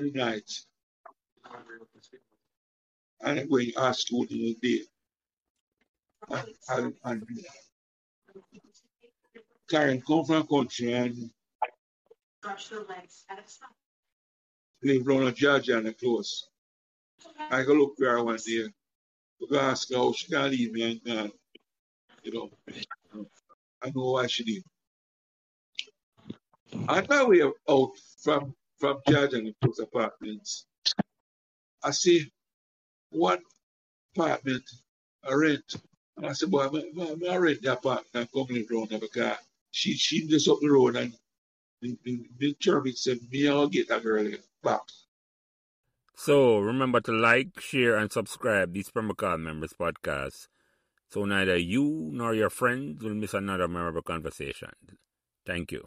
night. And when you ask to the day. And, and, Karen come from country and live around a close. I go look for her one day. I ask her how she can leave me and gone. You know, I know why she did. On my way out from from Georgia and close apartments, I see one apartment I rent. And I said, boy, I'm, i rent the apartment and come live around there because she she just up the road and the, the, the German said, me I'll get that girl back. So remember to like, share, and subscribe these Pembroke Hall Members podcast so neither you nor your friends will miss another memorable conversation. Thank you.